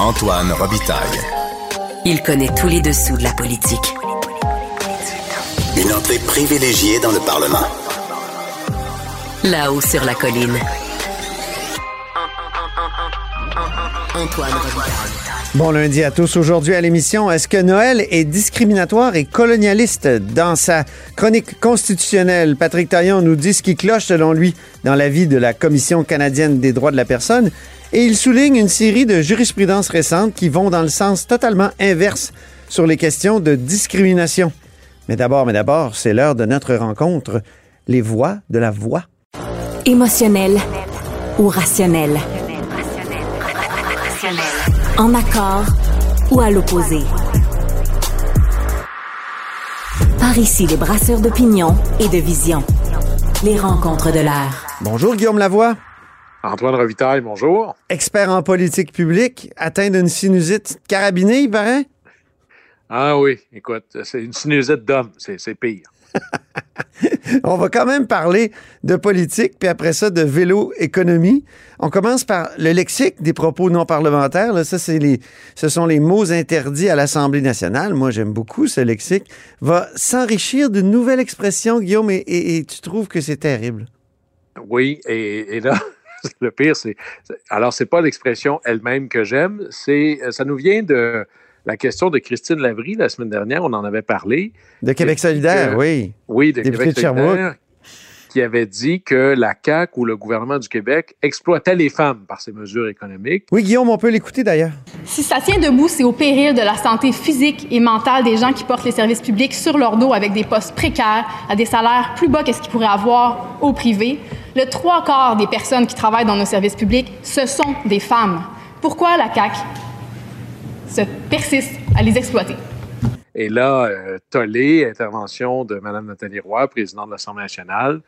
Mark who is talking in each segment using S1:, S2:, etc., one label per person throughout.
S1: Antoine Robitaille.
S2: Il connaît tous les dessous de la politique.
S1: Une entrée privilégiée dans le Parlement.
S2: Là-haut sur la colline. Antoine Robitaille.
S3: Bon lundi à tous. Aujourd'hui à l'émission, est-ce que Noël est discriminatoire et colonialiste? Dans sa chronique constitutionnelle, Patrick Taillon nous dit ce qui cloche selon lui dans la vie de la Commission canadienne des droits de la personne et il souligne une série de jurisprudences récentes qui vont dans le sens totalement inverse sur les questions de discrimination. Mais d'abord, mais d'abord, c'est l'heure de notre rencontre, les voix de la voix.
S2: Émotionnel ou rationnel? En accord ou à l'opposé? Par ici, les brasseurs d'opinion et de vision. Les rencontres de l'air.
S3: Bonjour Guillaume Lavoie.
S4: Antoine Revitaille, bonjour.
S3: Expert en politique publique, atteint d'une sinusite carabinée, il paraît?
S4: Ah oui, écoute, c'est une sinusite d'homme, c'est pire.
S3: On va quand même parler de politique, puis après ça, de vélo-économie. On commence par le lexique des propos non parlementaires. Là, ça, les, ce sont les mots interdits à l'Assemblée nationale. Moi, j'aime beaucoup ce lexique. Va s'enrichir d'une nouvelle expression, Guillaume, et, et tu trouves que c'est terrible?
S4: Oui, et, et là, le pire, c'est. Alors, c'est pas l'expression elle-même que j'aime, c'est. Ça nous vient de la question de Christine Lavry la semaine dernière, on en avait parlé.
S3: De Québec solidaire, oui.
S4: Oui, de Québec solidaire. Qui avait dit que la CAQ ou le gouvernement du Québec exploitait les femmes par ses mesures économiques.
S3: Oui, Guillaume, on peut l'écouter d'ailleurs.
S5: Si ça tient debout, c'est au péril de la santé physique et mentale des gens qui portent les services publics sur leur dos avec des postes précaires, à des salaires plus bas que ce qu'ils pourraient avoir au privé. Le trois quarts des personnes qui travaillent dans nos services publics, ce sont des femmes. Pourquoi la CAQ se persiste à les exploiter?
S4: Et là, euh, tollé, intervention de Mme Nathalie Roy, présidente de l'Assemblée nationale.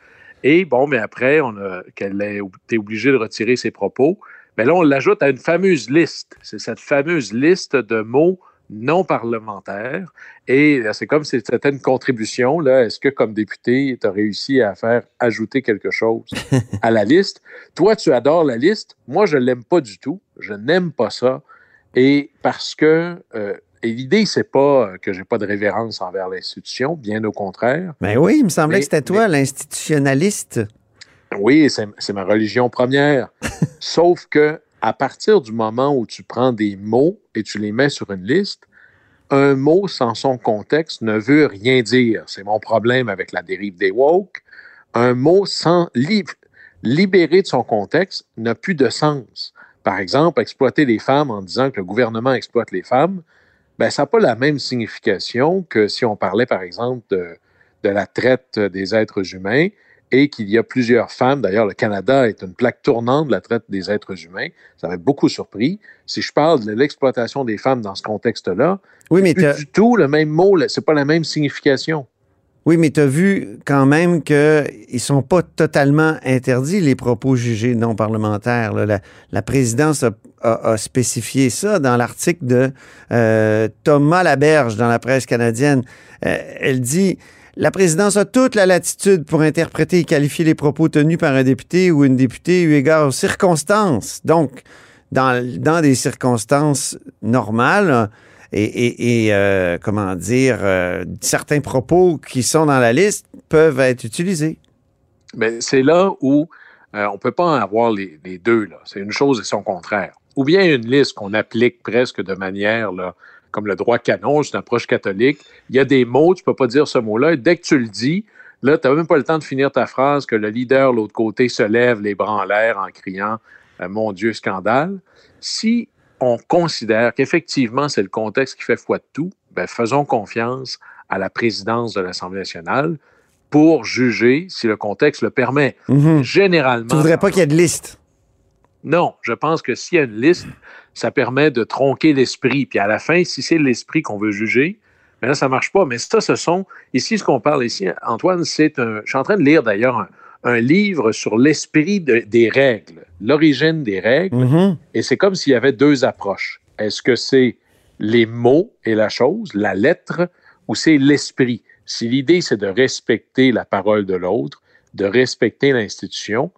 S4: Et bon, mais après, on a qu'elle a été obligée de retirer ses propos. Mais là, on l'ajoute à une fameuse liste. C'est cette fameuse liste de mots non parlementaires. Et c'est comme si c'était une contribution. Là. Est-ce que, comme député, tu as réussi à faire ajouter quelque chose à la liste? Toi, tu adores la liste. Moi, je ne l'aime pas du tout. Je n'aime pas ça. Et parce que euh, et l'idée, c'est pas que j'ai pas de révérence envers l'institution, bien au contraire.
S3: Mais oui, il me semblait que c'était toi, l'institutionnaliste.
S4: Oui, c'est ma religion première. Sauf que à partir du moment où tu prends des mots et tu les mets sur une liste, un mot sans son contexte ne veut rien dire. C'est mon problème avec la dérive des woke. Un mot sans libéré de son contexte n'a plus de sens. Par exemple, exploiter les femmes en disant que le gouvernement exploite les femmes, ben, ça n'a pas la même signification que si on parlait, par exemple, de, de la traite des êtres humains et qu'il y a plusieurs femmes. D'ailleurs, le Canada est une plaque tournante de la traite des êtres humains. Ça m'a beaucoup surpris. Si je parle de l'exploitation des femmes dans ce contexte-là,
S3: oui, mais
S4: plus du tout le même mot, c'est pas la même signification.
S3: Oui, mais tu as vu quand même qu'ils ne sont pas totalement interdits, les propos jugés non parlementaires. La, présidence a, spécifié ça dans l'article de euh, Thomas Laberge dans la presse canadienne. Euh, elle dit La présidence a toute la latitude pour interpréter et qualifier les propos tenus par un député ou une députée eu égard aux circonstances. Donc, dans, dans des circonstances normales, et, euh, comment dire, euh, certains propos qui sont dans la liste peuvent être utilisés.
S4: Mais c'est là où euh, on ne peut pas avoir les, les deux. C'est une chose et son contraire. Ou bien une liste qu'on applique presque de manière là, comme le droit canon, c'est une approche catholique. Il y a des mots, tu ne peux pas dire ce mot-là. Dès que tu le dis, là, tu n'as même pas le temps de finir ta phrase que le leader, l'autre côté, se lève les bras en l'air en criant Mon Dieu, scandale. Si on considère qu'effectivement, c'est le contexte qui fait foi de tout, ben, faisons confiance à la présidence de l'Assemblée nationale pour juger si le contexte le permet.
S3: Mhm.
S4: Généralement.
S3: Tu voudrais pas qu'il y ait de liste?
S4: Non, je pense que s'il y a une liste, ça permet de tronquer l'esprit. Puis à la fin, si c'est l'esprit qu'on veut juger, mais là, ça marche pas. Mais ça, ce sont, ici, ce qu'on parle ici, Antoine, c'est un, je suis en train de lire d'ailleurs un, un livre sur l'esprit de, des règles, l'origine des règles,
S3: Mhm.
S4: et c'est comme s'il y avait deux approches. Est-ce que c'est les mots et la chose, la lettre, ou c'est l'esprit? Si l'idée, c'est de respecter la parole de l'autre, de respecter l'institution,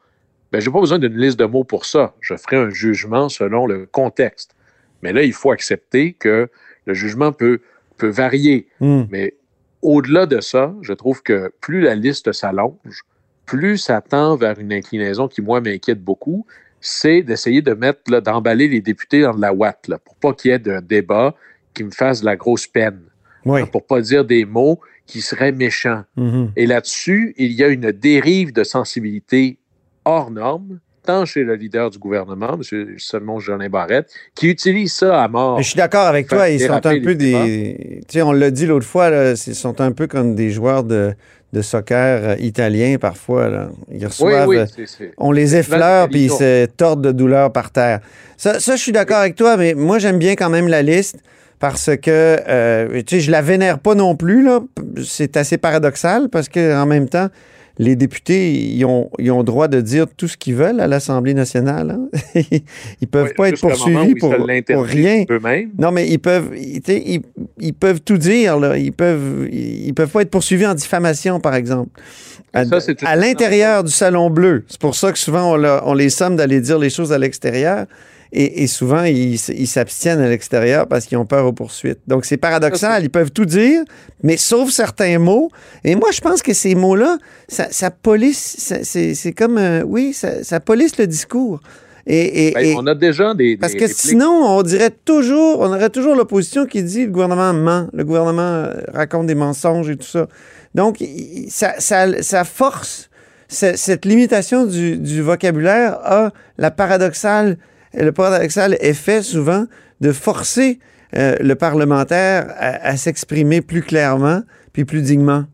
S4: ben, je n'ai pas besoin d'une liste de mots pour ça. Je ferai un jugement selon le contexte. Mais là, il faut accepter que le jugement peut, peut varier.
S3: Hmm.
S4: Mais au-delà de ça, je trouve que plus la liste s'allonge, plus ça tend vers une inclinaison qui, moi, m'inquiète beaucoup, c'est d'essayer de mettre, d'emballer les députés dans de la ouate, là, pour pas qu'il y ait de débat qui me fasse de la grosse peine.
S3: Oui.
S4: Pour pas dire des mots qui seraient méchants.
S3: Mhm.
S4: Et là-dessus, il y a une dérive de sensibilité hors norme, tant chez le leader du gouvernement, M. Simon Jolin Barrette, qui utilise ça à mort.
S3: Mais je suis d'accord avec toi. Ils sont un peu des. Tu sais, on l'a dit l'autre fois, là, ils sont un peu comme des joueurs de, de soccer euh, italiens parfois. Là. Ils
S4: Oui,
S3: reçoivent.
S4: oui,
S3: euh,
S4: c'est- c'est-
S3: On les effleure puis ils se tordent de douleur par terre. Ça, ça je suis d'accord avec toi, mais moi, j'aime bien quand même la liste parce que, euh, tu sais, je la vénère pas non plus. là. C'est assez paradoxal parce qu'en même temps, les députés, ils ont, ils ont droit de dire tout ce qu'ils veulent à l'Assemblée nationale. hein. ils peuvent pas être poursuivis pour, rien. Non, mais ils peuvent, ils, peuvent tout dire. Là. Ils peuvent, ils, peuvent pas être poursuivis en diffamation, par exemple. À, l'intérieur du salon bleu. C'est pour ça que souvent on les somme d'aller dire les choses à l'extérieur. Et, et souvent, ils s'abstiennent à l'extérieur parce qu'ils ont peur aux poursuites. Donc, c'est paradoxal. Ils peuvent tout dire, mais sauf certains mots. Et moi, je pense que ces mots-là, ça, ça police, ça- c'est c'est comme, euh, oui, ça, ça police le discours. Et, et-
S4: Ben,
S3: et-
S4: on a déjà des.
S3: parce que
S4: répliques.
S3: sinon, on dirait toujours, on aurait toujours l'opposition qui dit le gouvernement ment, le gouvernement euh, raconte des mensonges et tout ça. Donc, ça, ça- ça force ce- cette limitation du, du vocabulaire a la paradoxale, le paradoxal effet souvent de forcer euh, le parlementaire à, à s'exprimer plus clairement puis plus dignement.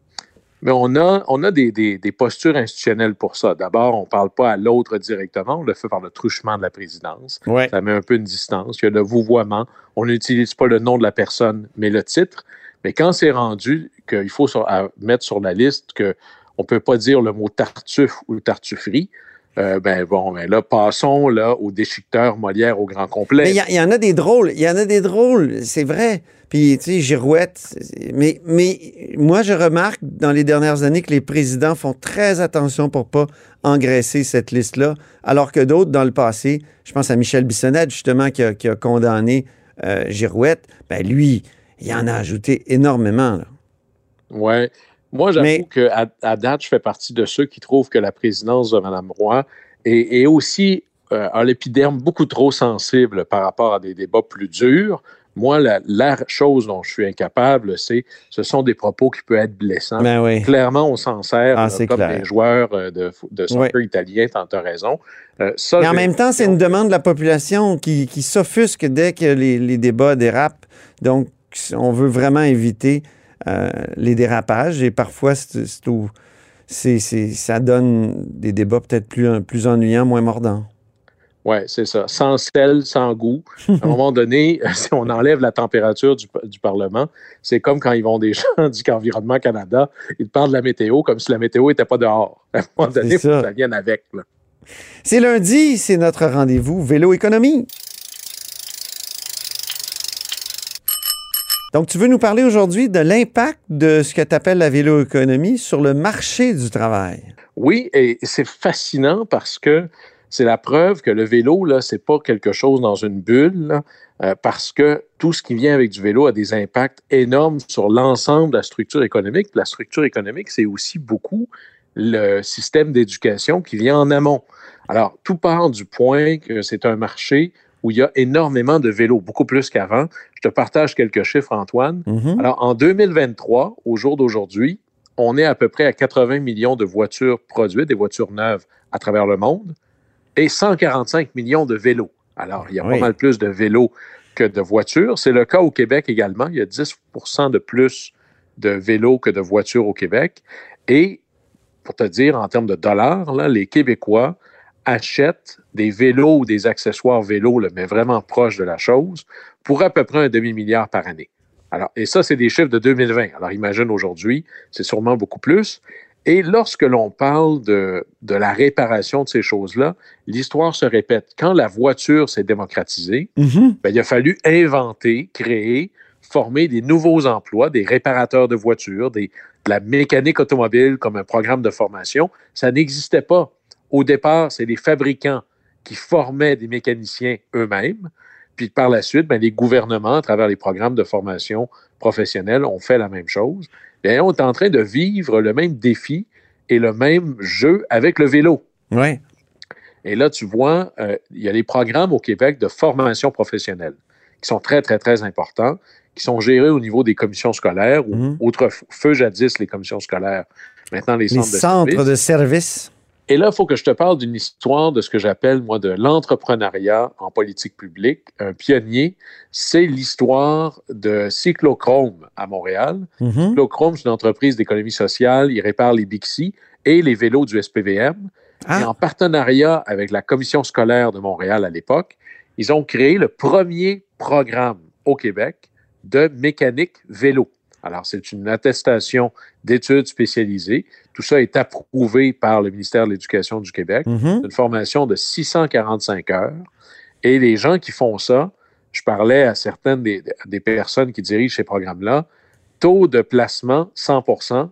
S4: Mais on a, on a des, des- des postures institutionnelles pour ça. D'abord, on ne parle pas à l'autre directement, on le fait par le truchement de la présidence.
S3: Ouais.
S4: Ça met un peu une distance. Il y a le vouvoiement. On n'utilise pas le nom de la personne, mais le titre. Mais quand c'est rendu qu'il faut sur- à mettre sur la liste qu'on ne peut pas dire le mot tartuffe ou tartufferie, euh, ben bon, ben là, passons là, au déchiqueteur Molière au grand complet.
S3: Mais il y en a des drôles. Il y en a des drôles, c'est vrai. Puis, tu sais, Girouette. Mais, mais moi, je remarque dans les dernières années que les présidents font très attention pour pas engraisser cette liste-là, alors que d'autres, dans le passé, je pense à Michel Bissonnette, justement, qui a, qui a condamné euh, Girouette, ben lui, il en a ajouté énormément. là.
S4: Ouais. Moi, j'avoue qu'à à date, je fais partie de ceux qui trouvent que la présidence de Mme Roy est, est aussi euh, a l'épiderme beaucoup trop sensible par rapport à des débats plus durs. Moi, la, la chose dont je suis incapable, c'est ce sont des propos qui peuvent être blessants.
S3: Ben oui.
S4: Clairement, on s'en sert
S3: Ah, c'est
S4: comme
S3: clair.
S4: des joueurs euh, de, de soccer italien, t'en as raison. Euh, ça,
S3: Mais en même temps, c'est une demande de la population qui, qui s'offusque dès que les, les débats dérapent. Donc, on veut vraiment éviter euh, les dérapages et parfois, c'est- c'est au- c'est- c'est- ça donne des débats peut-être plus, plus ennuyants, moins mordants.
S4: Oui, c'est ça. Sans sel, sans goût. À un moment donné, si on enlève la température du, du Parlement, c'est comme quand ils vont des gens du Environnement Canada, ils parlent de la météo comme si la météo n'était pas dehors. À un moment donné, il
S3: C'est
S4: faut
S3: ça.
S4: que ça vienne avec. là.
S3: C'est lundi, c'est notre rendez-vous Vélo Économie. Donc, tu veux nous parler aujourd'hui de l'impact de ce que tu appelles la vélo économie sur le marché du travail?
S4: Oui, et c'est fascinant parce que c'est la preuve que le vélo, là, c'est pas quelque chose dans une bulle, euh, parce que tout ce qui vient avec du vélo a des impacts énormes sur l'ensemble de la structure économique. La structure économique, c'est aussi beaucoup le système d'éducation qui vient en amont. Alors, tout part du point que c'est un marché où il y a énormément de vélos, beaucoup plus qu'avant. Je te partage quelques chiffres, Antoine.
S3: Mhm.
S4: Alors, en 2023, au jour d'aujourd'hui, on est à peu près à 80 millions de voitures produites, des voitures neuves à travers le monde, et 145 millions de vélos. Alors, il y a
S3: Oui.
S4: pas mal plus de vélos que de voitures. C'est le cas au Québec également. Il y a 10% de plus de vélos que de voitures au Québec. Et pour te dire, en termes de dollars, là, les Québécois achètent des vélos ou des accessoires vélos, là, mais vraiment proches de la chose, pour à peu près un demi-milliard par année. Alors, et ça, c'est des chiffres de 2020. Alors, imagine aujourd'hui, c'est sûrement beaucoup plus. Et lorsque l'on parle de, de la réparation de ces choses-là, l'histoire se répète. Quand la voiture s'est démocratisée,
S3: Mhm.
S4: ben, il a fallu inventer, créer, former des nouveaux emplois, des réparateurs de voitures, des, de la mécanique automobile comme un programme de formation. Ça n'existait pas. Au départ, c'est les fabricants qui formaient des mécaniciens eux-mêmes. Puis par la suite, ben, les gouvernements, à travers les programmes de formation professionnelle, ont fait la même chose. Bien, on est en train de vivre le même défi et le même jeu avec le vélo.
S3: Ouais.
S4: Et là, tu vois, euh, il y a les programmes au Québec de formation professionnelle qui sont très, très, très importants, qui sont gérés au niveau des commissions scolaires, ou
S3: Mhm.
S4: autrefois jadis les commissions scolaires, maintenant les
S3: Les
S4: centres de
S3: centres
S4: services.
S3: de service.
S4: Et là, il faut que je te parle d'une histoire de ce que j'appelle, moi, de l'entrepreneuriat en politique publique. Un pionnier, c'est l'histoire de Cyclochrome à Montréal.
S3: Mhm.
S4: Cyclochrome, c'est une entreprise d'économie sociale. Il répare les Bixi et les vélos du SPVM. Et
S3: Ah,
S4: en partenariat avec la commission scolaire de Montréal à l'époque, ils ont créé le premier programme au Québec de mécanique vélo. Alors, c'est une attestation d'études spécialisées. Tout ça est approuvé par le ministère de l'Éducation du Québec.
S3: mhm.
S4: Une formation de 645 heures. Et les gens qui font ça, je parlais à certaines des, des personnes qui dirigent ces programmes-là, taux de placement 100%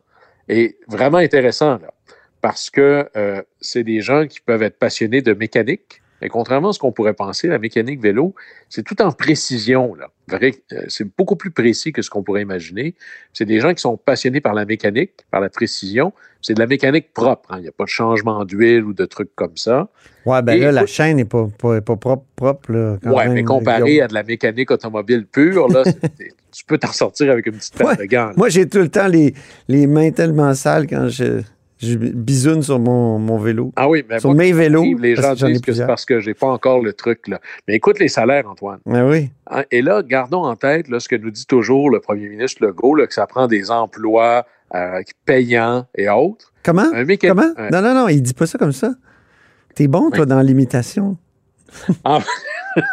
S4: et vraiment intéressant, là, parce que euh, c'est des gens qui peuvent être passionnés de mécanique. Contrairement à ce qu'on pourrait penser, la mécanique vélo, c'est tout en précision. Euh, C'est beaucoup plus précis que ce qu'on pourrait imaginer. C'est des gens qui sont passionnés par la mécanique, par la précision. C'est de la mécanique propre. hein. Il n'y a pas de changement d'huile ou de trucs comme ça.
S3: Ouais, ben
S4: Et
S3: là, la chaîne n'est pas, pas, pas propre, même,
S4: mais comparé à de la mécanique automobile pure, là, tu peux t'en sortir avec une petite paire
S3: Ouais.
S4: de gants. là.
S3: Moi, j'ai tout le temps les, les mains tellement sales quand je, je bisoune sur mon, mon vélo.
S4: Ah oui, mais
S3: sur
S4: moi,
S3: mes vélos.
S4: les gens disent que c'est parce que j'ai pas encore le truc. là. Mais écoute les salaires, Antoine.
S3: Ah oui.
S4: Hein, Et là, gardons en tête là, ce que nous dit toujours le premier ministre Legault, là, que ça prend des emplois euh, payants et autres.
S3: Comment?
S4: Un
S3: Comment?
S4: un-
S3: Non, non, non, il dit pas ça comme ça. T'es bon, toi,
S4: Oui.
S3: dans l'imitation.
S4: Ah.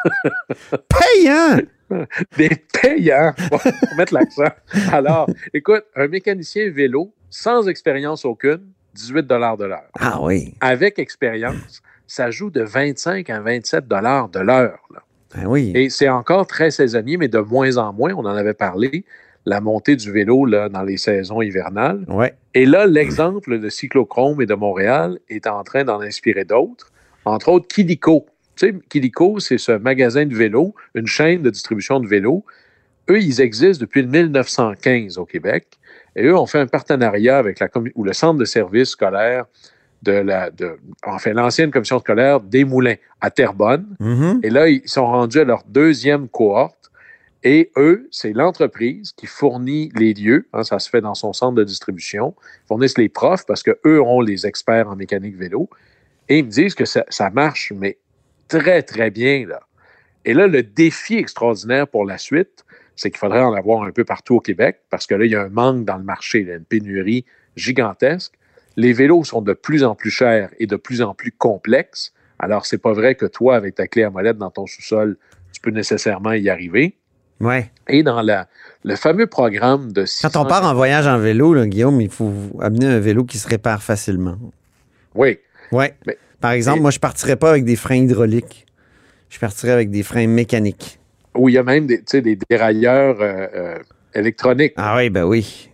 S3: Payant!
S4: Des payants, pour mettre l'accent. Alors, écoute, un mécanicien vélo, sans expérience aucune, 18 de l'heure.
S3: Ah oui.
S4: Avec expérience, ça joue de 25 à 27 de l'heure. là.
S3: Ah oui.
S4: Et c'est encore très saisonnier, mais de moins en moins. On en avait parlé, la montée du vélo là, dans les saisons hivernales.
S3: Ouais.
S4: Et là, l'exemple de Cyclochrome et de Montréal est en train d'en inspirer d'autres, entre autres Kilico. Tu sais, Kilico, c'est ce magasin de vélo, une chaîne de distribution de vélos. Eux, ils existent depuis le 1915 au Québec. Et eux ont fait un partenariat avec la ou le centre de services scolaire de la, de, enfin, l'ancienne commission scolaire des Moulins à Terrebonne.
S3: Mhm.
S4: Et là, ils sont rendus à leur deuxième cohorte. Et eux, c'est l'entreprise qui fournit les lieux. hein, ça se fait dans son centre de distribution. Ils fournissent les profs parce qu'eux ont les experts en mécanique vélo. Et ils me disent que ça, ça marche, mais très, très bien. Là. Et là, le défi extraordinaire pour la suite, c'est qu'il faudrait en avoir un peu partout au Québec parce que là, il y a un manque dans le marché, il y a une pénurie gigantesque. Les vélos sont de plus en plus chers et de plus en plus complexes. Alors, c'est pas vrai que toi, avec ta clé à molette dans ton sous-sol, tu peux nécessairement y arriver.
S3: Ouais.
S4: Et dans la, le fameux programme de
S3: Quand on
S4: 600
S3: part en voyage en vélo, là, Guillaume, il faut amener un vélo qui se répare facilement.
S4: Oui. Mais-
S3: Par exemple, moi, je partirais pas avec des freins hydrauliques. Je partirais avec des freins mécaniques.
S4: Où il y a même des, des dérailleurs euh, euh, électroniques.
S3: Ah oui, ben oui.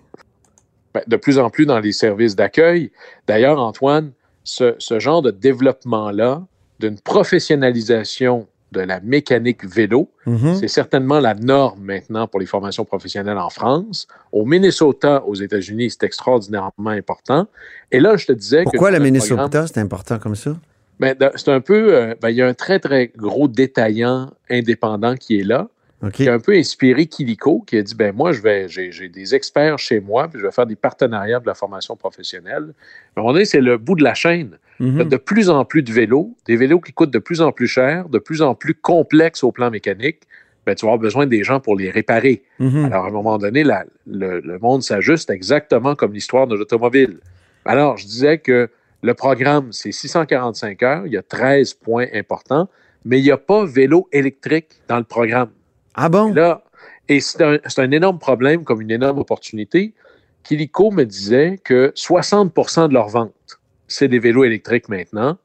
S4: Ben, de plus en plus dans les services d'accueil. D'ailleurs, Antoine, ce, ce genre de développement-là, d'une professionnalisation de la mécanique vélo,
S3: Mhm.
S4: c'est certainement la norme maintenant pour les formations professionnelles en France. Au Minnesota, aux États-Unis, c'est extraordinairement important. Et là, je te disais que...
S3: Pourquoi
S4: dans
S3: le
S4: programme-
S3: Minnesota, c'est important comme ça?
S4: Ben, c'est un peu... euh, ben, il y a un très, très gros détaillant indépendant qui est là. Qui a un peu inspiré Kilico, qui a dit ben moi, je vais, j'ai, j'ai des experts chez moi, puis je vais faire des partenariats de la formation professionnelle. À un moment donné, c'est le bout de la chaîne.
S3: Mhm.
S4: de plus en plus de vélos, des vélos qui coûtent de plus en plus cher, de plus en plus complexes au plan mécanique. Ben, tu vas avoir besoin des gens pour les réparer.
S3: Mhm.
S4: Alors, à un moment donné, la- le, le monde s'ajuste exactement comme l'histoire de l'automobile. Alors, je disais que le programme, c'est 645 heures, il y a 13 points importants, mais il n'y a pas vélo électrique dans le programme.
S3: Ah bon?
S4: Là, et c'est un, énorme problème comme une énorme opportunité. Kilico me disait que 60% de leurs ventes, c'est des vélos électriques maintenant.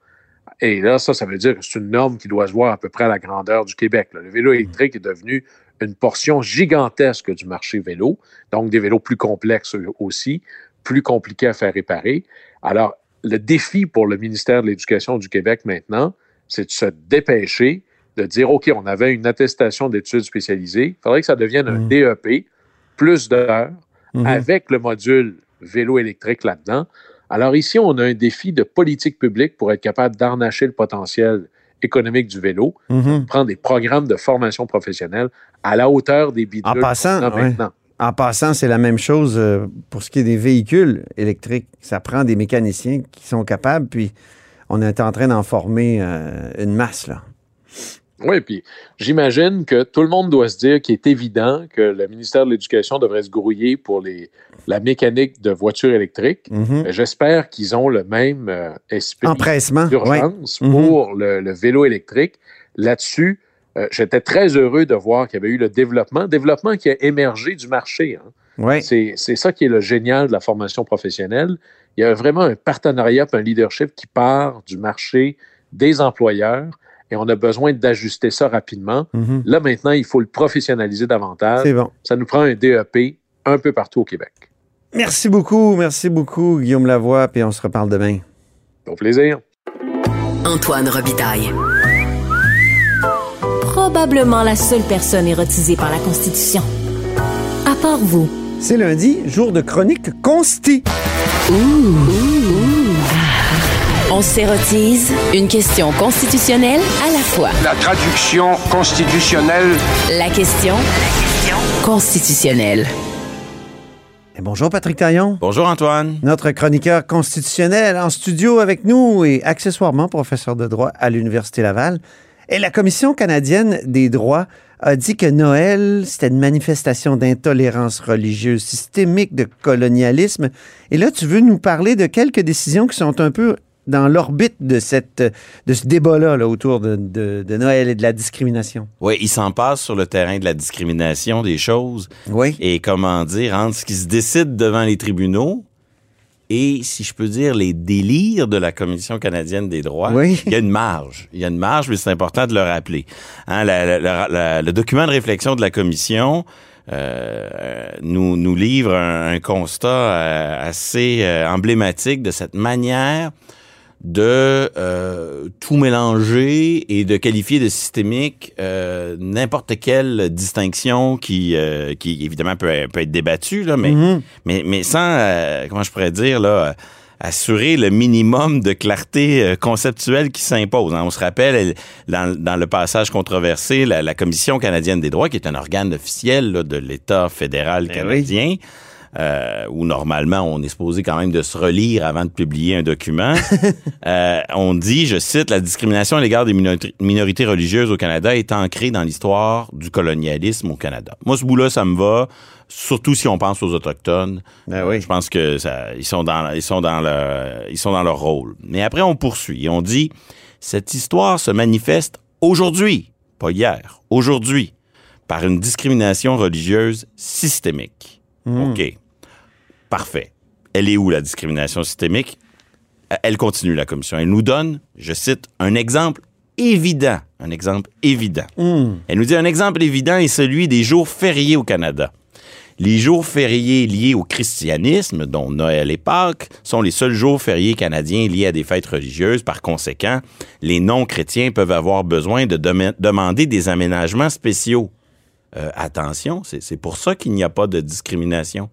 S4: Et là, ça, ça veut dire que c'est une norme qui doit se voir à peu près à la grandeur du Québec. là. Le vélo électrique est devenu une portion gigantesque du marché vélo, donc des vélos plus complexes aussi, plus compliqués à faire réparer. Alors, le défi pour le ministère de l'Éducation du Québec maintenant, c'est de se dépêcher de dire, OK, on avait une attestation d'études spécialisées, il faudrait que ça devienne un
S3: Mhm.
S4: DEP, plus d'heures,
S3: Mhm.
S4: avec le module vélo électrique là-dedans. Alors ici, on a un défi de politique publique pour être capable d'arnacher le potentiel économique du vélo,
S3: Mhm.
S4: prendre des programmes de formation professionnelle à la hauteur des
S3: En passant, ouais.
S4: maintenant.
S3: En passant, c'est la même chose euh, pour ce qui est des véhicules électriques. Ça prend des mécaniciens qui sont capables, puis on est en train d'en former euh, une masse, là.
S4: Oui, puis j'imagine que tout le monde doit se dire qu'il est évident que le ministère de l'Éducation devrait se grouiller pour les, la mécanique de voitures électriques.
S3: Mhm.
S4: J'espère qu'ils ont le même euh, esprit d'urgence
S3: Mhm.
S4: pour le, le vélo électrique. Là-dessus, euh, j'étais très heureux de voir qu'il y avait eu le développement, développement qui a émergé du marché. hein.
S3: Oui.
S4: C'est c'est ça qui est le génial de la formation professionnelle. Il y a vraiment un partenariat, un leadership qui part du marché des employeurs et on a besoin d'ajuster ça rapidement.
S3: Mhm.
S4: Là, maintenant, il faut le professionnaliser davantage.
S3: C'est bon.
S4: Ça nous prend un DEP un peu partout au Québec.
S3: Merci beaucoup, merci beaucoup, Guillaume Lavoie, puis on se reparle demain.
S4: Au plaisir.
S2: Antoine Robitaille. Probablement la seule personne érotisée par la Constitution. À part vous.
S3: C'est lundi, jour de chronique consti.
S2: On s'érotise une question constitutionnelle à la fois.
S6: La traduction constitutionnelle
S2: La question constitutionnelle.
S3: Et bonjour, Patrick Taillon.
S7: Bonjour Antoine.
S3: Notre chroniqueur constitutionnel en studio avec nous et accessoirement professeur de droit à l'Université Laval. Et la Commission canadienne des droits a dit que Noël, c'était une manifestation d'intolérance religieuse systémique, de colonialisme. Et là, tu veux nous parler de quelques décisions qui sont un peu dans l'orbite de, cette, de ce débat-là là, autour de, de- de Noël et de la discrimination.
S7: Oui, il s'en passe sur le terrain de la discrimination des choses
S3: Oui.
S7: et comment dire entre ce qui se décide devant les tribunaux et, si je peux dire, les délires de la Commission canadienne des droits.
S3: Oui.
S7: Il y a une marge. Il y a une marge, mais c'est important de le rappeler. Hein, la- la- la- la- le document de réflexion de la Commission euh, nous, nous livre un, un constat euh, assez euh, emblématique de cette manière de euh, tout mélanger et de qualifier de systémique euh, n'importe quelle distinction qui, euh, qui évidemment peut, peut être débattue, là, mais,
S3: Mhm.
S7: mais, mais sans, euh, comment je pourrais dire, là, assurer le minimum de clarté conceptuelle qui s'impose. hein. On se rappelle, elle- dans, dans le passage controversé, la, la Commission canadienne des droits, qui est un organe officiel là, de l'État fédéral
S3: Eh
S7: canadien, euh, où normalement on est supposé quand même de se relire avant de publier un document. Euh, on dit, je cite, la discrimination à l'égard des minori- minorités religieuses au Canada est ancrée dans l'histoire du colonialisme au Canada. Moi, ce bout-là, ça me va, surtout si on pense aux autochtones.
S3: Ben oui.
S7: Je pense que ça, ils sont dans, ils sont dans leur, ils sont dans leur rôle. Mais après, on poursuit. On dit, cette histoire se manifeste aujourd'hui, pas hier, aujourd'hui, par une discrimination religieuse systémique. OK. Parfait. Elle est où la discrimination systémique? Elle continue la commission. Elle nous donne, je cite, un exemple évident. Un exemple évident. Elle nous dit un exemple évident est celui des jours fériés au Canada. Les jours fériés liés au christianisme, dont Noël et Pâques, sont les seuls jours fériés canadiens liés à des fêtes religieuses. Par conséquent, les non-chrétiens peuvent avoir besoin de dem- demander des aménagements spéciaux. Euh, attention, c'est pour ça qu'il n'y a pas de discrimination.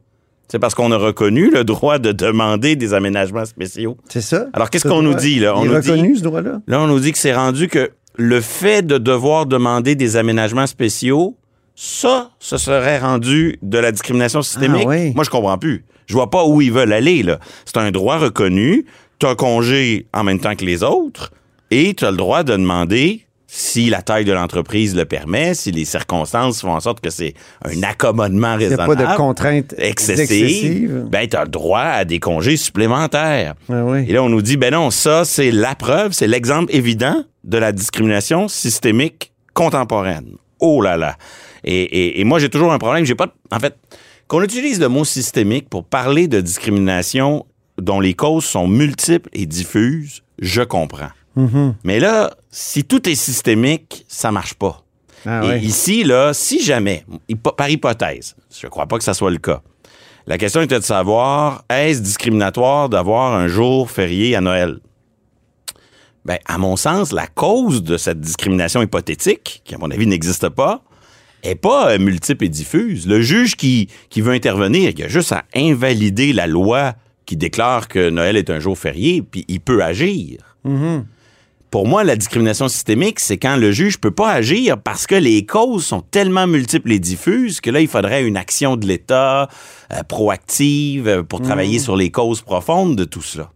S7: C'est parce qu'on a reconnu le droit de demander des aménagements spéciaux.
S3: C'est ça.
S7: Alors, qu'est-ce
S3: Ce
S7: qu'on nous dit, là? On
S3: il est
S7: nous dit-
S3: ce droit-là?
S7: Là, on nous dit que c'est rendu que le fait de devoir demander des aménagements spéciaux, ça, ce serait rendu de la discrimination systémique.
S3: Ah oui.
S7: Moi, je comprends plus. Je vois pas où ils veulent aller, là. C'est un droit reconnu. Tu as congé en même temps que les autres et tu as le droit de demander si la taille de l'entreprise le permet, si les circonstances font en sorte que c'est un accommodement
S3: Il n'y a
S7: raisonnable.
S3: pas de contraintes
S7: excessive,
S3: excessives.
S7: ben, tu as le droit à des congés supplémentaires.
S3: Ah oui.
S7: Et là, on nous dit, ben non, ça, c'est la preuve, c'est l'exemple évident de la discrimination systémique contemporaine. Oh là là. Et, et- et moi, j'ai toujours un problème. J'ai pas. de- En fait, qu'on utilise le mot systémique pour parler de discrimination dont les causes sont multiples et diffuses, je comprends. Mais là, si tout est systémique, ça marche pas.
S3: Ah
S7: Et
S3: oui.
S7: ici, là, si jamais, par hypothèse, je ne crois pas que ça soit le cas, la question était de savoir, est-ce discriminatoire d'avoir un jour férié à Noël? Ben, à mon sens, la cause de cette discrimination hypothétique, qui à mon avis n'existe pas, est pas euh, multiple et diffuse. Le juge qui, qui veut intervenir, il a juste à invalider la loi qui déclare que Noël est un jour férié, puis il peut agir. Pour moi, la discrimination systémique, c'est quand le juge peut pas agir parce que les causes sont tellement multiples et diffuses que là, il faudrait une action de l'État euh, proactive euh, pour travailler sur les causes profondes de tout cela.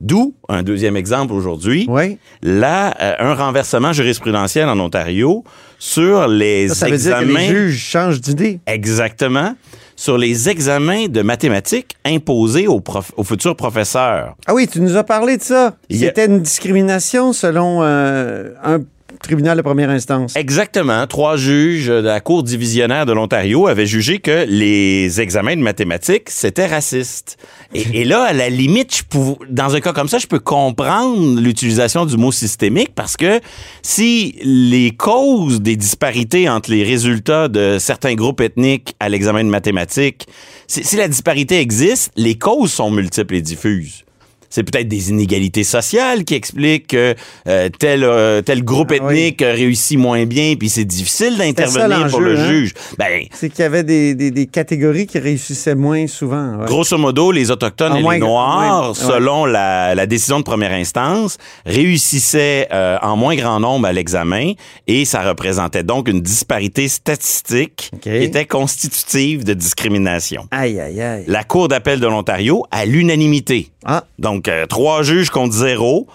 S7: D'où un deuxième exemple aujourd'hui.
S3: Oui.
S7: Là, euh, un renversement jurisprudentiel en Ontario sur les
S3: Ça, ça veut dire que
S7: examens.
S3: les juges changent d'idée.
S7: Exactement. Sur les examens de mathématiques imposés aux, prof- aux futurs professeurs.
S3: Ah oui, tu nous as parlé de ça.
S7: A-
S3: C'était une discrimination selon euh, un tribunal de première instance.
S7: Exactement. Trois juges de la Cour divisionnaire de l'Ontario avaient jugé que les examens de mathématiques, c'était raciste. Et, là, à la limite, je dans un cas comme ça, je peux comprendre l'utilisation du mot systémique parce que si les causes des disparités entre les résultats de certains groupes ethniques à l'examen de mathématiques, si la disparité existe, les causes sont multiples et diffuses. C'est peut-être des inégalités sociales qui expliquent que euh, tel, euh, tel groupe
S3: Ah oui.
S7: ethnique réussit moins bien, puis c'est difficile d'intervenir pour le
S3: hein?
S7: juge. Ben,
S3: C'est qu'il y avait des, des- des catégories qui réussissaient moins souvent. ouais.
S7: Grosso modo, les Autochtones
S3: En
S7: et les Noirs,
S3: ouais.
S7: selon la, la décision de première instance, réussissaient euh, en moins grand nombre à l'examen et ça représentait donc une disparité statistique qui était constitutive de discrimination.
S3: Aïe, aïe, aïe.
S7: La Cour d'appel de l'Ontario, à l'unanimité,
S3: Ah,
S7: donc euh, trois juges contre zéro,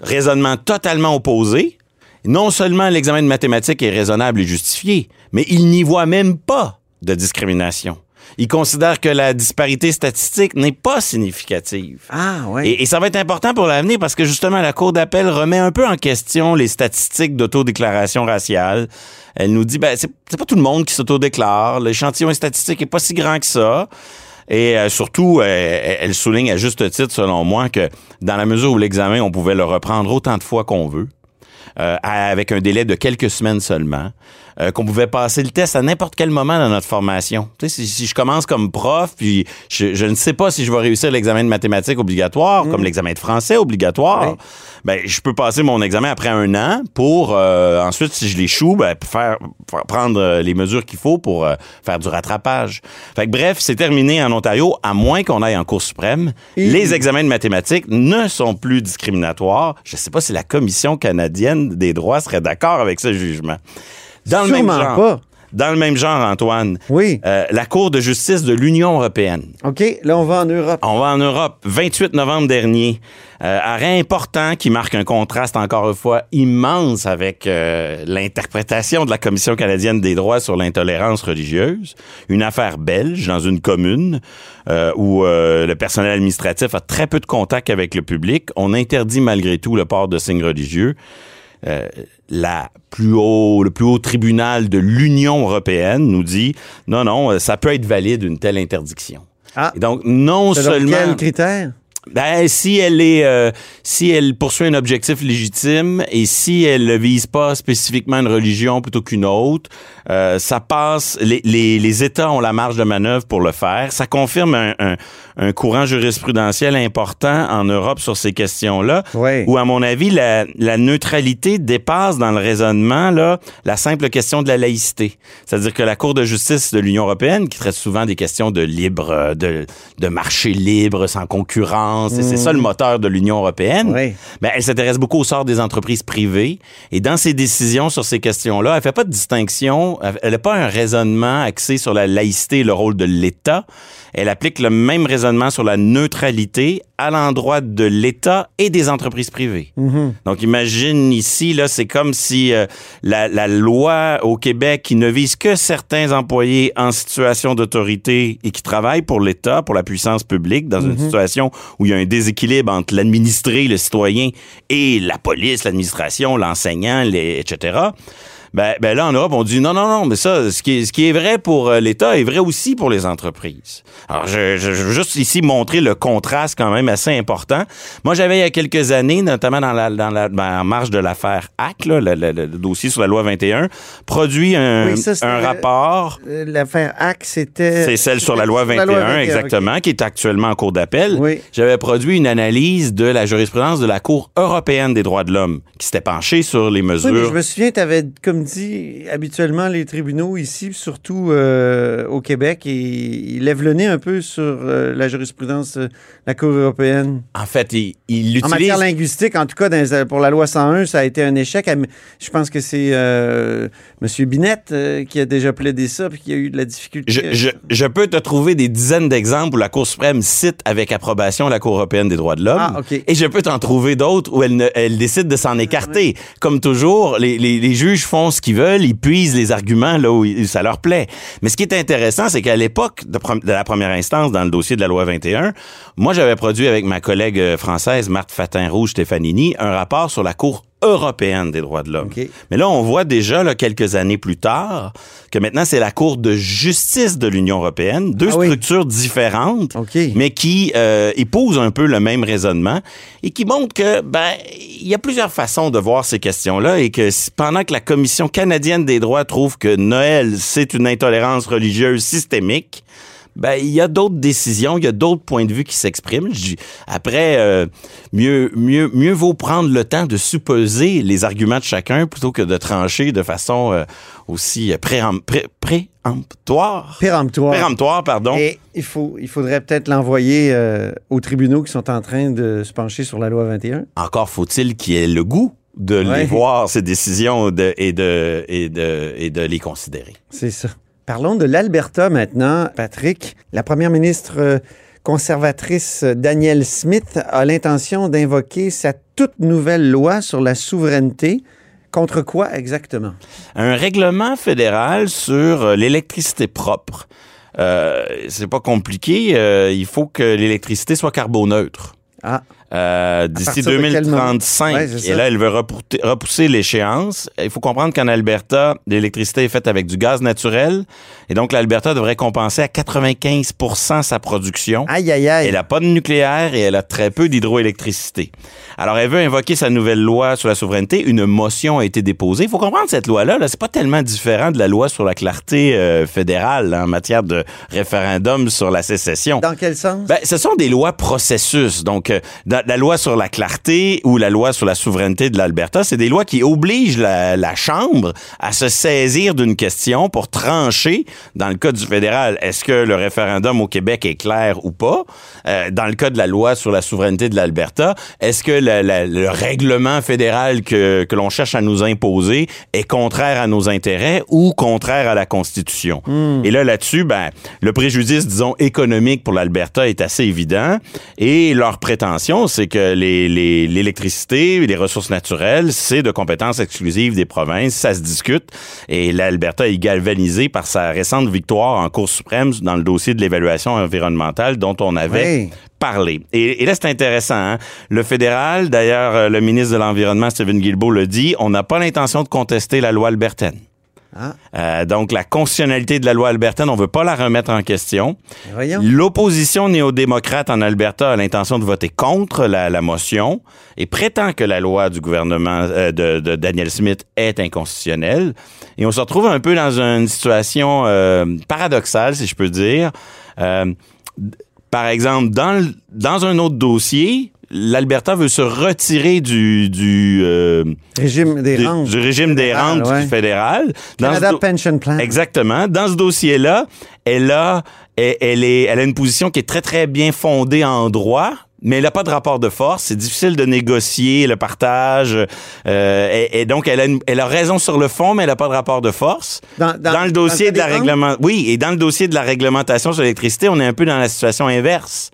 S7: raisonnement totalement opposé. Non seulement l'examen de mathématiques est raisonnable et justifié, mais il n'y voit même pas de discrimination. Il considère que la disparité statistique n'est pas significative.
S3: ah ouais.
S7: Et, et ça va être important pour l'avenir parce que justement, la Cour d'appel remet un peu en question les statistiques d'autodéclaration raciale. Elle nous dit, ben, c'est pas tout le monde qui s'autodéclare. L'échantillon statistique est pas si grand que ça. Et euh, surtout, euh, elle souligne à juste titre, selon moi, que dans la mesure où l'examen, on pouvait le reprendre autant de fois qu'on veut, euh, avec un délai de quelques semaines seulement, euh, qu'on pouvait passer le test à n'importe quel moment dans notre formation. Tu sais, si, si je commence comme prof, puis je, je ne sais pas si je vais réussir l'examen de mathématiques obligatoire, comme l'examen de français obligatoire,
S3: Oui.
S7: ben, je peux passer mon examen après un an pour euh, ensuite, si je l'échoue, ben, faire, faire- prendre euh, les mesures qu'il faut pour euh, faire du rattrapage. Fait que, bref, c'est terminé en Ontario, à moins qu'on aille en Cour suprême.
S3: Et-
S7: Les examens de mathématiques ne sont plus discriminatoires. Je ne sais pas si la Commission canadienne des droits serait d'accord avec ce jugement. Dans le même
S3: Sûrement
S7: genre.
S3: pas.
S7: Dans le même genre, Antoine.
S3: Oui.
S7: euh, la Cour de justice de l'Union européenne.
S3: OK, là, on va en Europe.
S7: On va en Europe, 28 novembre dernier. Euh, arrêt important qui marque un contraste encore une fois immense avec euh, l'interprétation de la Commission canadienne des droits sur l'intolérance religieuse. Une affaire belge dans une commune euh, où euh, le personnel administratif a très peu de contact avec le public. On interdit malgré tout le port de signes religieux. Euh, la plus haut, le plus haut tribunal de l'Union européenne nous dit non, non, euh, ça peut être valide une telle interdiction.
S3: Ah.
S7: Et donc, non seulement.
S3: quel critère?
S7: Ben, si elle est, euh, si elle poursuit un objectif légitime et si elle ne vise pas spécifiquement une religion plutôt qu'une autre, euh, ça passe. Les, les, les États ont la marge de manœuvre pour le faire. Ça confirme un, un, un courant jurisprudentiel important en Europe sur ces questions-là.
S3: Oui.
S7: Où, à mon avis, la, la neutralité dépasse dans le raisonnement là la simple question de la laïcité. C'est-à-dire que la Cour de justice de l'Union européenne, qui traite souvent des questions de libre, de, de marché libre, sans concurrence, et c'est ça le moteur de l'Union européenne,
S3: Oui.
S7: ben, elle s'intéresse beaucoup au sort des entreprises privées. Et dans ses décisions sur ces questions-là, elle fait pas de distinction, elle n'a pas un raisonnement axé sur la laïcité et le rôle de l'État. Elle applique le même raisonnement sur la neutralité à l'endroit de l'État et des entreprises privées. Donc imagine ici, là, c'est comme si euh, la, la loi au Québec qui ne vise que certains employés en situation d'autorité et qui travaillent pour l'État, pour la puissance publique, dans une situation où il y a un déséquilibre entre l'administré, le citoyen, et la police, l'administration, l'enseignant, etc. Ben, ben là, en Europe, on dit non, non, non, mais ça, ce qui est, ce qui est vrai pour euh, l'État est vrai aussi pour les entreprises. Alors, je, je, je veux juste ici montrer le contraste quand même assez important. Moi, j'avais il y a quelques années, notamment dans la, dans la ben, en marge de l'affaire HAC, là, le, le- le dossier sur la loi 21, produit un,
S3: Oui, ça, c'était-
S7: un rapport.
S3: Euh, L'affaire Hack, c'était.
S7: C'est celle sur la loi 21, exactement, qui est actuellement en cours d'appel.
S3: Oui.
S7: J'avais produit une analyse de la jurisprudence de la Cour européenne des droits de l'homme, qui s'était penchée sur les mesures.
S3: Oui, mais je me souviens, tu avais, comme dit, habituellement, les tribunaux ici, surtout euh, au Québec, ils, ils lèvent le nez un peu sur euh, la jurisprudence de la Cour européenne.
S7: En fait, il, il
S3: En
S7: utilise...
S3: matière linguistique, en tout cas, dans pour la loi 101, ça a été un échec. Je pense que c'est euh, M. Binette euh, qui a déjà plaidé ça puis qui a eu de la difficulté.
S7: Je, je- je peux te trouver des dizaines d'exemples où la Cour suprême cite avec approbation la Cour européenne des droits de l'homme.
S3: Ah.
S7: Et je peux t'en trouver d'autres où elle, ne- elle décide de s'en écarter. Comme toujours, les, les- les juges font ce qu'ils veulent, ils puisent les arguments là où ça leur plaît. Mais ce qui est intéressant, c'est qu'à l'époque de, la première instance, dans le dossier de la loi 21, moi, j'avais produit avec ma collègue euh, française, Marthe Fatin-Rouge Stefanini, un rapport sur la Cour européenne des droits de l'homme. Mais là, on voit déjà, là, quelques années plus tard, que maintenant, c'est la Cour de justice de l'Union européenne, deux
S3: Ah oui.
S7: structures différentes, mais qui euh, épousent un peu le même raisonnement et qui montrent que, ben, il y a plusieurs façons de voir ces questions-là et que pendant que la Commission canadienne des droits trouve que Noël, c'est une intolérance religieuse systémique, ben, il y a d'autres décisions, il y a d'autres points de vue qui s'expriment. Après, euh, mieux, mieux, mieux vaut prendre le temps de supposer les arguments de chacun plutôt que de trancher de façon euh, aussi euh, préem- pré- préemptoire.
S3: Péremptoire.
S7: Péremptoire, pardon.
S3: Et il, faut, il faudrait peut-être l'envoyer euh, aux tribunaux qui sont en train de se pencher sur la loi 21.
S7: Encore faut-il qu'il ait le goût de
S3: Ouais.
S7: les voir, ces décisions, de- et, de, et, de, et de les considérer.
S3: C'est ça. Parlons de l'Alberta maintenant, Patrick. La première ministre euh, conservatrice euh, Danielle Smith a l'intention d'invoquer sa toute nouvelle loi sur la souveraineté. Contre quoi exactement?
S7: Un règlement fédéral sur euh, l'électricité propre. Euh, c'est pas compliqué. euh, il faut que l'électricité soit carboneutre.
S3: Ah,
S7: Euh, D'ici
S3: partir de quel moment?
S7: 2035.
S3: Ouais, c'est
S7: et là, elle veut repousser, l'échéance. Il faut comprendre qu'en Alberta, l'électricité est faite avec du gaz naturel. Et donc, l'Alberta devrait compenser à 95 sa production.
S3: aïe, aïe, aïe.
S7: Elle n'a pas de nucléaire et elle a très peu d'hydroélectricité. Alors, elle veut invoquer sa nouvelle loi sur la souveraineté. Une motion a été déposée. Il faut comprendre cette loi-là, là, c'est pas tellement différent de la loi sur la clarté euh, fédérale en matière de référendum sur la sécession.
S3: Dans quel sens?
S7: Ben, ce sont des lois processus. Donc, euh, dans- la loi sur la clarté ou la loi sur la souveraineté de l'Alberta, c'est des lois qui obligent la, la Chambre à se saisir d'une question pour trancher, dans le cas du fédéral, est-ce que le référendum au Québec est clair ou pas? Euh, dans le cas de la loi sur la souveraineté de l'Alberta, est-ce que la- le règlement fédéral que, que l'on cherche à nous imposer est contraire à nos intérêts ou contraire à la Constitution? Et là, là-dessus, ben, le préjudice, disons, économique pour l'Alberta est assez évident. Et leur c'est que les- les- l'électricité, les, ressources naturelles, c'est de compétence exclusive des provinces. Ça se discute. Et l'Alberta est galvanisée par sa récente victoire en Cour suprême dans le dossier de l'évaluation environnementale dont on avait
S3: Oui.
S7: parlé. Et, et là, c'est intéressant. hein. Le fédéral, d'ailleurs, euh, le ministre de l'Environnement, Stephen Guilbeault, le dit, on n'a pas l'intention de contester la loi albertaine.
S3: Ah.
S7: Euh, donc, la constitutionnalité de la loi albertaine, on veut pas la remettre en question. L'opposition néo-démocrate en Alberta a l'intention de voter contre la, la motion et prétend que la loi du gouvernement euh, de, de Daniel Smith est inconstitutionnelle. Et on se retrouve un peu dans une situation euh, paradoxale, si je peux dire. Par exemple, dans, dans un autre dossier, l'Alberta veut se retirer du, du, euh,
S3: Régime des rentes.
S7: du régime des rentes
S3: ouais.
S7: du fédéral. Dans
S3: Canada Pension Plan.
S7: Exactement. Dans ce dossier-là, elle a, elle, elle est, elle a une position qui est très, très bien fondée en droit. Mais elle n'a pas de rapport de force. C'est difficile de négocier le partage. Euh, et, et donc, elle a, une- elle a raison sur le fond, mais elle n'a pas de rapport de force.
S3: Dans- dans-
S7: le dossier
S3: dans
S7: de la réglementation, oui, et dans le dossier de la réglementation sur l'électricité, on est un peu dans la situation inverse.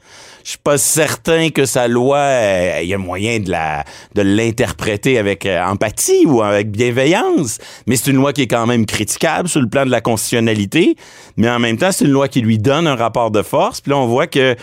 S7: Je suis pas certain que sa loi, euh, il y a moyen de la de l'interpréter avec euh, empathie ou avec bienveillance. Mais c'est une loi qui est quand même critiquable sur le plan de la constitutionnalité. Mais en même temps, c'est une loi qui lui donne un rapport de force. Puis là, on voit que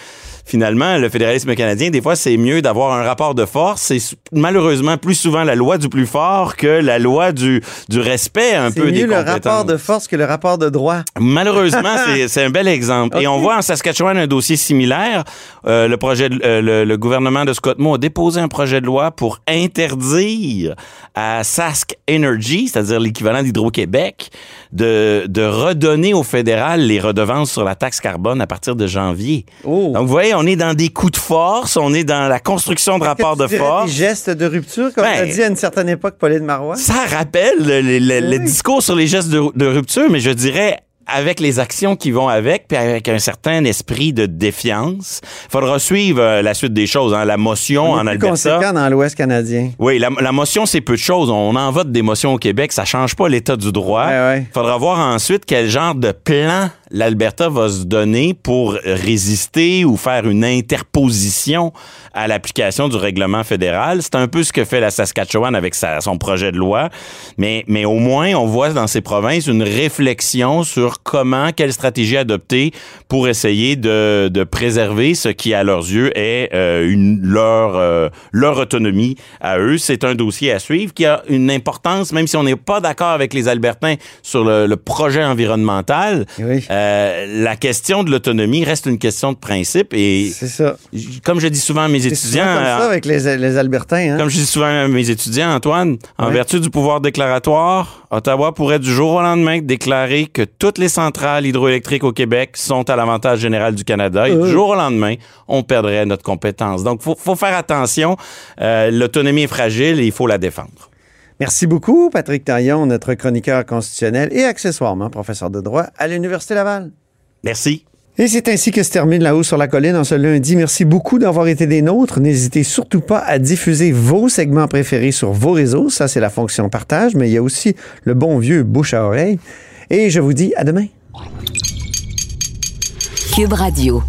S7: finalement, le fédéralisme canadien, des fois, c'est mieux d'avoir un rapport de force. C'est malheureusement plus souvent la loi du plus fort que la loi du, du respect un peu
S3: C'est
S7: des
S3: mieux le
S7: compétences.
S3: rapport de force que le rapport de droit.
S7: Malheureusement, c'est- un bel exemple. Et on voit en Saskatchewan un dossier similaire. Euh, le projet, de- euh, le, le gouvernement de Scott Moore a déposé un projet de loi pour interdire à Sask Energy, c'est-à-dire l'équivalent d'Hydro-Québec, de, de redonner au fédéral les redevances sur la taxe carbone à partir de janvier.
S3: Oh.
S7: Donc, vous voyez, on est dans des coups de force, on est dans la construction de rapports de force.
S3: Des gestes de rupture, comme
S7: Ben,
S3: tu as dit à une certaine époque, Pauline Marois?
S7: Ça rappelle le, le- le- le
S3: Oui.
S7: discours sur les gestes de, de rupture, mais je dirais avec les actions qui vont avec, puis avec un certain esprit de défiance. Il faudra suivre euh, la suite des choses. hein. La motion
S3: On est
S7: en
S3: plus
S7: Alberta.
S3: conséquent dans l'Ouest canadien.
S7: Oui, la, la motion, c'est peu de choses. On en vote des motions au Québec, ça change pas l'état du droit.
S3: Ouais, ouais.
S7: Faudra voir ensuite quel genre de plan l'Alberta va se donner pour résister ou faire une interposition à l'application du règlement fédéral. C'est un peu ce que fait la Saskatchewan avec sa- son projet de loi. Mais, mais au moins, on voit dans ces provinces une réflexion sur comment, quelle stratégie adopter pour essayer de, de préserver ce qui, à leurs yeux, est euh, une, leur, euh, leur autonomie à eux. C'est un dossier à suivre qui a une importance, même si on n'est pas d'accord avec les Albertains sur le, le projet environnemental.
S3: Oui.
S7: Euh, la question de l'autonomie reste une question de principe et
S3: C'est ça.
S7: comme je dis souvent à mes étudiants,
S3: comme ça
S7: euh,
S3: avec les, les Albertains. Hein?
S7: comme je dis souvent à mes étudiants, Antoine, en
S3: Ouais.
S7: vertu du pouvoir déclaratoire, Ottawa pourrait du jour au lendemain déclarer que toutes les centrales hydroélectriques au Québec sont à l'avantage général du Canada et
S3: Euh.
S7: du jour au lendemain, on perdrait notre compétence. Donc, faut, faut faire attention. Euh, L'autonomie est fragile et il faut la défendre.
S3: Merci beaucoup, Patrick Taillon, notre chroniqueur constitutionnel et accessoirement professeur de droit à l'Université Laval.
S7: Merci.
S3: Et c'est ainsi que se termine La Haut sur la Colline en ce lundi. Merci beaucoup d'avoir été des nôtres. N'hésitez surtout pas à diffuser vos segments préférés sur vos réseaux. Ça, c'est la fonction partage, mais il y a aussi le bon vieux bouche à oreille. Et je vous dis à demain.
S2: Cube Radio.